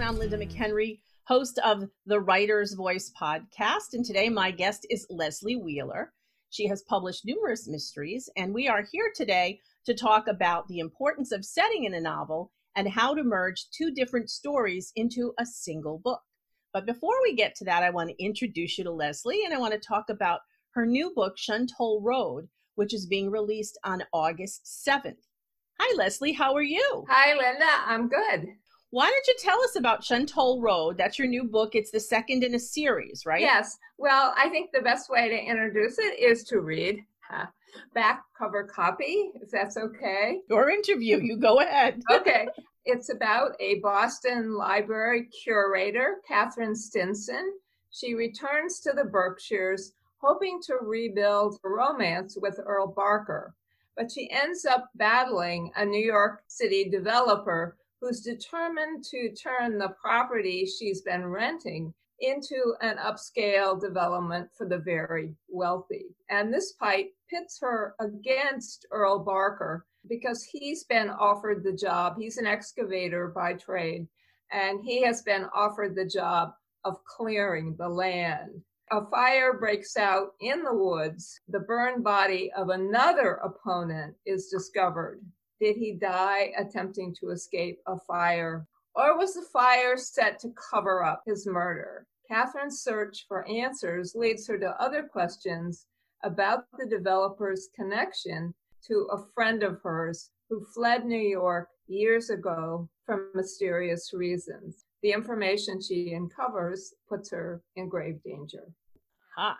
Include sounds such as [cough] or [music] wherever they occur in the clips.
everyone. I'm Linda McHenry, host of the Writer's Voice podcast. And today, my guest is Leslie Wheeler. She has published numerous mysteries, and we are here today to talk about the importance of setting in a novel and how to merge two different stories into a single book. But before we get to that, I want to introduce you to Leslie and I want to talk about her new book, Shuntoll Road, which is being released on August 7th. Hi, Leslie. How are you? Hi, Linda. I'm good. Why don't you tell us about Shuntoll Road? That's your new book. It's the second in a series, right? Yes. Well, I think the best way to introduce it is to read back cover copy, if that's okay. Your interview. You go ahead. [laughs] okay. It's about a Boston library curator, Catherine Stinson. She returns to the Berkshires hoping to rebuild a romance with Earl Barker, but she ends up battling a New York City developer who's determined to turn the property she's been renting into an upscale development for the very wealthy. And this fight pits her against Earl Barker because he's been offered the job. He's an excavator by trade, and he has been offered the job of clearing the land. A fire breaks out in the woods. The burned body of another opponent is discovered. Did he die attempting to escape a fire? Or was the fire set to cover up his murder? Catherine's search for answers leads her to other questions about the developer's connection to a friend of hers who fled New York years ago for mysterious reasons. The information she uncovers puts her in grave danger. Ah,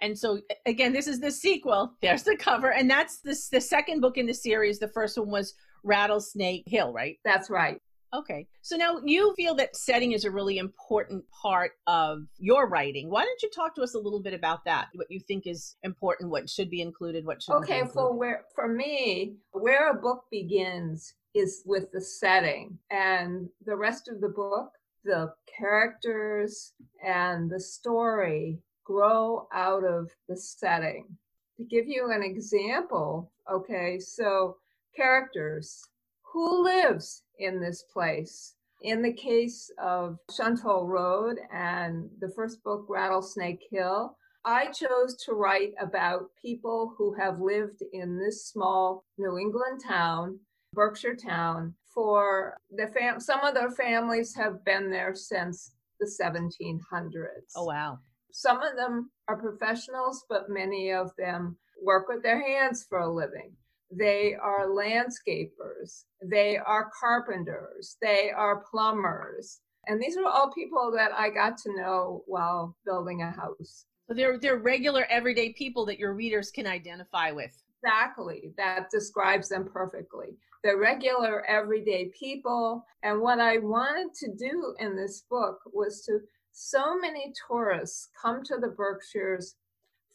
and so again, this is the sequel. There's the cover, and that's the the second book in the series. The first one was Rattlesnake Hill, right? That's right. Okay. So now you feel that setting is a really important part of your writing. Why don't you talk to us a little bit about that? What you think is important, what should be included, what should Okay, for where for me, where a book begins is with the setting and the rest of the book, the characters and the story grow out of the setting. To give you an example, okay, so characters. Who lives in this place? In the case of Shuntoll Road and the first book, Rattlesnake Hill, I chose to write about people who have lived in this small New England town, Berkshire town, for the fam- some of their families have been there since the 1700s. Oh wow. Some of them are professionals, but many of them work with their hands for a living. They are landscapers. They are carpenters. They are plumbers. And these are all people that I got to know while building a house. So they're, they're regular, everyday people that your readers can identify with. Exactly. That describes them perfectly. They're regular, everyday people. And what I wanted to do in this book was to so many tourists come to the Berkshires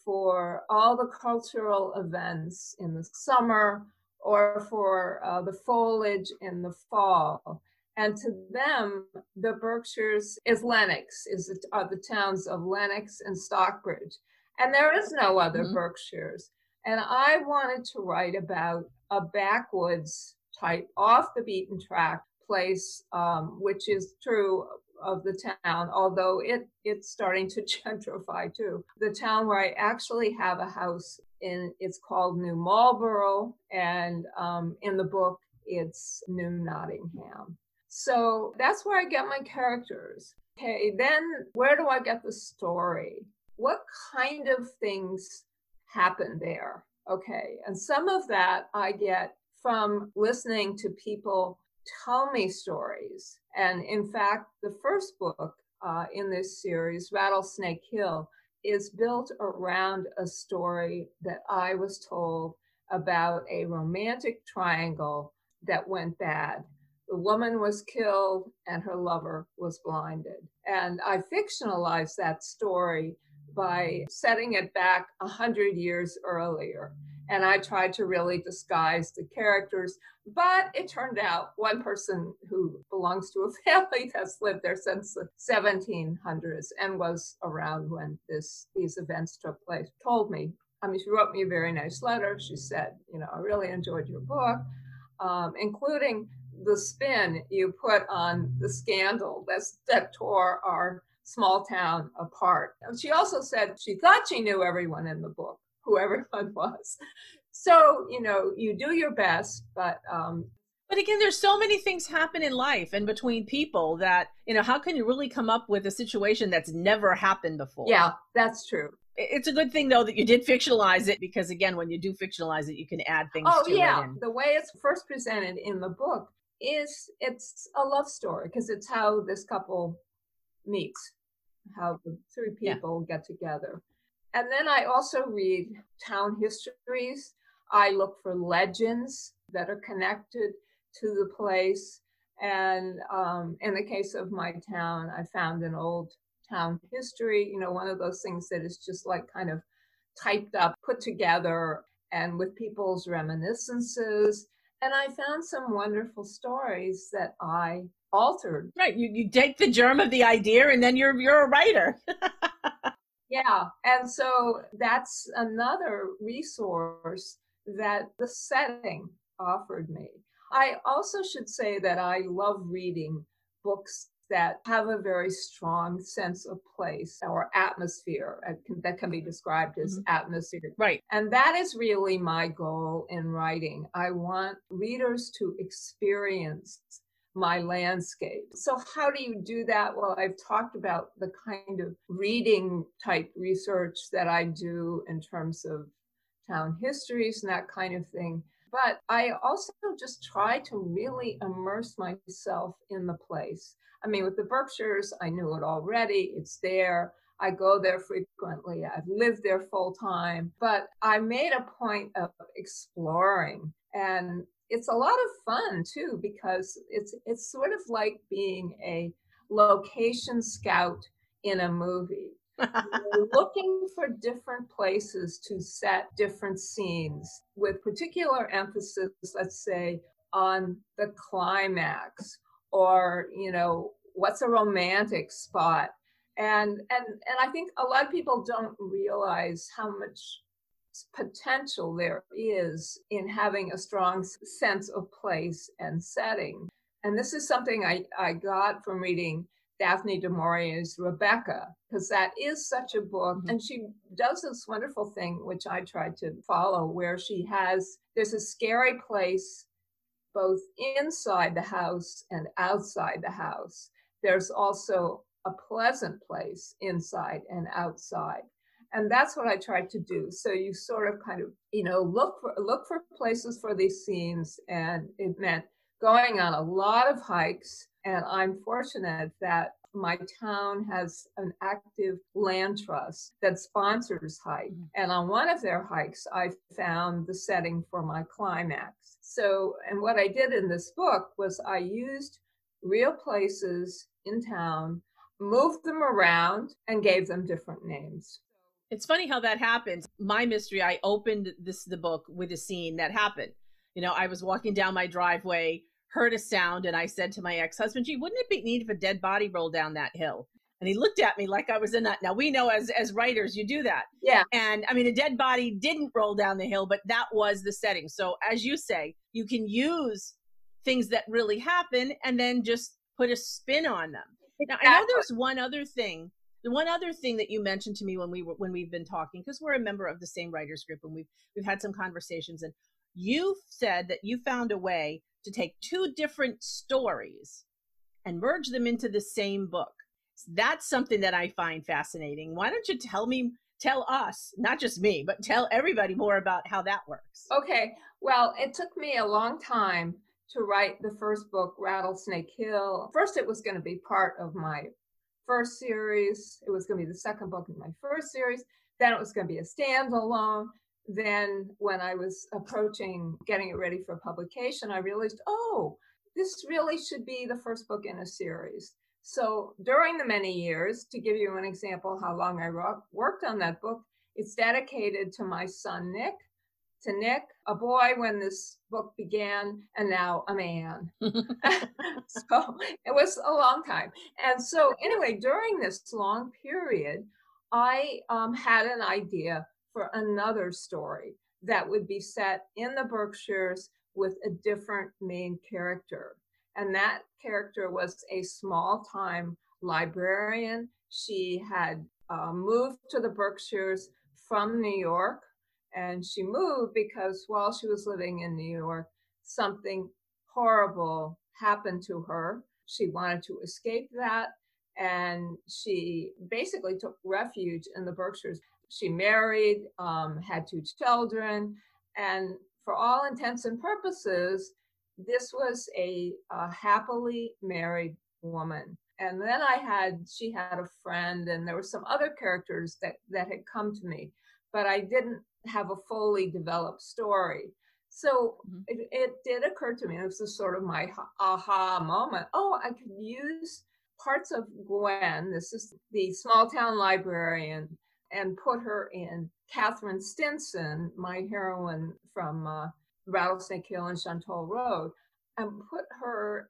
for all the cultural events in the summer or for uh, the foliage in the fall. And to them, the Berkshires is Lenox, is the, are the towns of Lenox and Stockbridge. And there is no other mm-hmm. Berkshires. And I wanted to write about a backwoods type, off the beaten track place, um, which is true of the town, although it it's starting to [laughs] gentrify too. The town where I actually have a house in it's called New Marlborough, and um, in the book it's New Nottingham. So that's where I get my characters. Okay, then where do I get the story? What kind of things happen there? Okay, and some of that I get from listening to people tell me stories. And in fact, the first book uh, in this series, Rattlesnake Hill, is built around a story that I was told about a romantic triangle that went bad. The woman was killed and her lover was blinded. And I fictionalized that story by setting it back a hundred years earlier and I tried to really disguise the characters. But it turned out one person who belongs to a [laughs] family that's lived there since the 1700s and was around when this these events took place told me. I mean, she wrote me a very nice letter. She said, you know, I really enjoyed your book, um, including the spin you put on the scandal that's, that tore our small town apart. And she also said she thought she knew everyone in the book, [laughs] who everyone was. So, you know, you do your best, but um, but again, there's so many things happen in life and between people that, you know, how can you really come up with a situation that's never happened before? Yeah, that's true. It's a good thing though that you did fictionalize it because again, when you do fictionalize it, you can add things. Oh yeah, the way it's first presented in the book is it's a love story because it's how this couple meets, how the three people yeah. get together, and then I also read town histories. I look for legends that are connected to the place. And um, in the case of my town, I found an old town history, you know, one of those things that is just like kind of typed up, put together, and with people's reminiscences. And I found some wonderful stories that I altered. Right. You, you take the germ of the idea and then you're you're a writer. [laughs] yeah. And so that's another resource that the setting offered me. I also should say that I love reading books that have a very strong sense of place or atmosphere that can be described as mm-hmm. atmosphere. Right. And that is really my goal in writing. I want readers to experience my landscape. So, how do you do that? Well, I've talked about the kind of reading type research that I do in terms of town histories and that kind of thing. But I also just try to really immerse myself in the place. I mean, with the Berkshires, I knew it already, it's there. I go there frequently. I've lived there full time, but I made a point of exploring and it's a lot of fun too because it's it's sort of like being a location scout in a movie [laughs] looking for different places to set different scenes with particular emphasis, let's say, on the climax or, you know, what's a romantic spot. And and and I think a lot of people don't realize how much potential there is in having a strong sense of place and setting. And this is something I, I got from reading Daphne du Maurier's Rebecca, because that is such a book. Mm-hmm. And she does this wonderful thing, which I tried to follow, where she has, there's a scary place both inside the house and outside the house. There's also a pleasant place inside and outside. And that's what I tried to do. So you sort of kind of, you know, look for look for places for these scenes. And it meant going on a lot of hikes and I'm fortunate that my town has an active land trust that sponsors hike. Mm-hmm. And on one of their hikes, I found the setting for my climax. So, and what I did in this book was I used real places in town, moved them around, and gave them different names. It's funny how that happens. My mystery, I opened this the book with a scene that happened. You know, I was walking down my driveway heard a sound and I said to my ex-husband, gee, wouldn't it be neat if a dead body rolled down that hill? And he looked at me like I was a nut. Now we know as as writers you do that. Yeah. And I mean a dead body didn't roll down the hill, but that was the setting. So as you say, you can use things that really happen and then just put a spin on them. Exactly. Now I know there's one other thing. The one other thing that you mentioned to me when we were when we've been talking, because we're a member of the same writers group and we've we've had some conversations and you said that you found a way to take two different stories and merge them into the same book. That's something that I find fascinating. Why don't you tell me, tell us, not just me, but tell everybody more about how that works? Okay. Well, it took me a long time to write the first book, Rattlesnake Hill. First, it was going to be part of my first series. It was going to be the second book in my first series. Then it was going to be a standalone then when I was approaching getting it ready for publication, I realized, oh, this really should be the first book in a series. So during the many years, to give you an example how long I worked on that book, it's dedicated to my son Nick, to Nick, a boy when this book began, and now a man. [laughs] so it was a long time. And so, anyway, during this long period, I um, had an idea for another story that would be set in the Berkshires with a different main character. And that character was a small time librarian. She had uh, moved to the Berkshires from New York. And she moved because while she was living in New York, something horrible happened to her. She wanted to escape that. And she basically took refuge in the Berkshires. She married, um, had two children, and for all intents and purposes, this was a, a happily married woman. And then I had, she had a friend, and there were some other characters that, that had come to me, but I didn't have a fully developed story. So mm-hmm. it, it, did occur to me, this is sort of my aha moment. Oh, I could use parts of Gwen, this is the small town librarian, and put her in Catherine Stinson, my heroine from uh, Rattlesnake Hill and Shuntoll Road, and put her,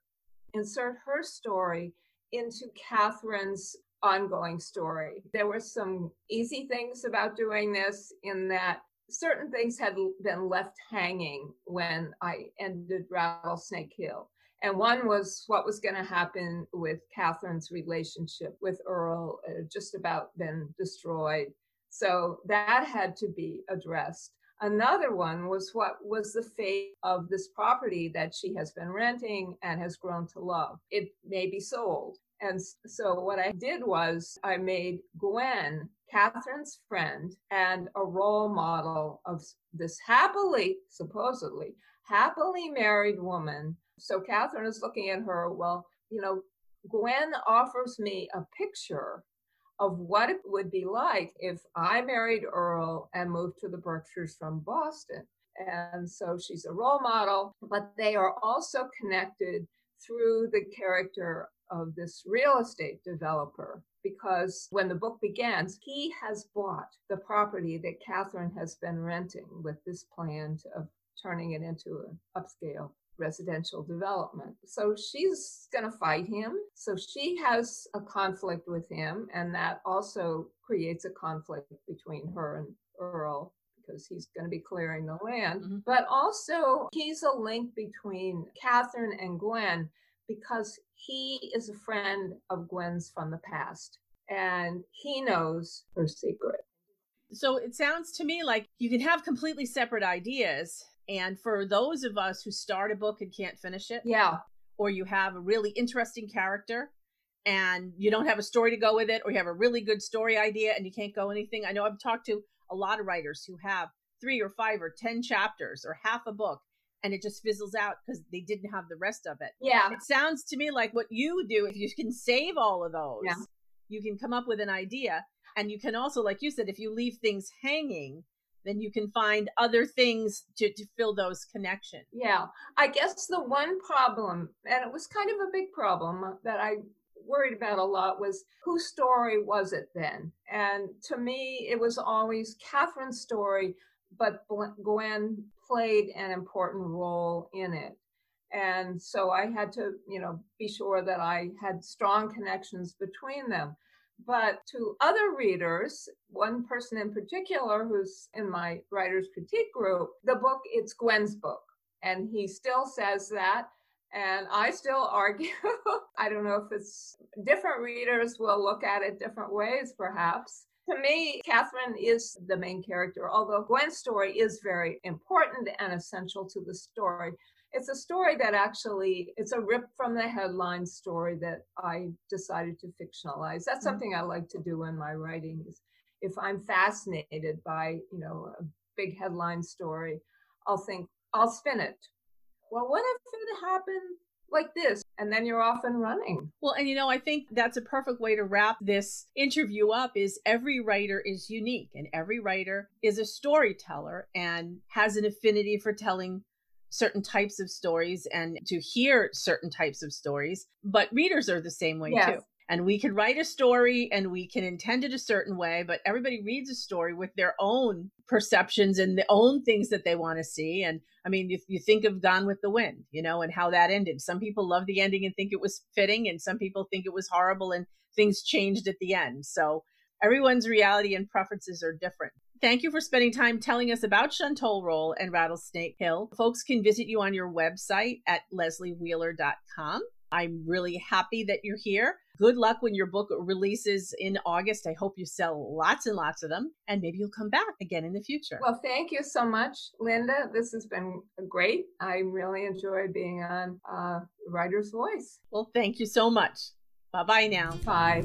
insert her story into Catherine's ongoing story. There were some easy things about doing this in that certain things had been left hanging when I ended Rattlesnake Hill. And one was what was going to happen with Catherine's relationship with Earl, uh, just about been destroyed. So that had to be addressed. Another one was what was the fate of this property that she has been renting and has grown to love. It may be sold. And so what I did was I made Gwen Catherine's friend and a role model of this happily, supposedly, happily married woman. So Catherine is looking at her, well, you know, Gwen offers me a picture of what it would be like if I married Earl and moved to the Berkshires from Boston. And so she's a role model, but they are also connected through the character of this real estate developer because when the book begins, he has bought the property that Catherine has been renting with this plan of turning it into an upscale residential development. So she's going to fight him. So she has a conflict with him, and that also creates a conflict between her and Earl because he's going to be clearing the land. Mm-hmm. But also, he's a link between Catherine and Gwen because he is a friend of Gwen's from the past and he knows her secret. So it sounds to me like you can have completely separate ideas. And for those of us who start a book and can't finish it, yeah, or you have a really interesting character and you don't have a story to go with it, or you have a really good story idea and you can't go anything. I know I've talked to a lot of writers who have three or five or 10 chapters or half a book and it just fizzles out because they didn't have the rest of it. Yeah. It sounds to me like what you do, if you can save all of those, yeah. you can come up with an idea. And you can also, like you said, if you leave things hanging, then you can find other things to, to fill those connections. Yeah. I guess the one problem, and it was kind of a big problem that I worried about a lot was whose story was it then? And to me, it was always Catherine's story, but Gwen played an important role in it. And so I had to, you know, be sure that I had strong connections between them. But to other readers, one person in particular who's in my writer's critique group, the book, it's Gwen's book. And he still says that. And I still argue. [laughs] I don't know if it's different readers will look at it different ways, perhaps to me, Catherine is the main character, although Gwen's story is very important and essential to the story. It's a story that actually it's a rip from the headline story that I decided to fictionalize. That's mm-hmm. something I like to do in my writing is if I'm fascinated by, you know, a big headline story, I'll think, I'll spin it. Well, what if it happened like this and then you're off and running well and you know i think that's a perfect way to wrap this interview up is every writer is unique and every writer is a storyteller and has an affinity for telling certain types of stories and to hear certain types of stories but readers are the same way yes. too and we can write a story and we can intend it a certain way but everybody reads a story with their own perceptions and the own things that they want to see and i mean you, you think of gone with the wind you know and how that ended some people love the ending and think it was fitting and some people think it was horrible and things changed at the end so everyone's reality and preferences are different Thank you for spending time telling us about Shuntoll Road and Rattlesnake Hill. Folks can visit you on your website at lesliewheeler.com. I'm really happy that you're here. Good luck when your book releases in August. I hope you sell lots and lots of them, and maybe you'll come back again in the future. Well, thank you so much, Linda. This has been great. I really enjoyed being on uh, Writer's Voice. Well, thank you so much. Bye bye now. Bye.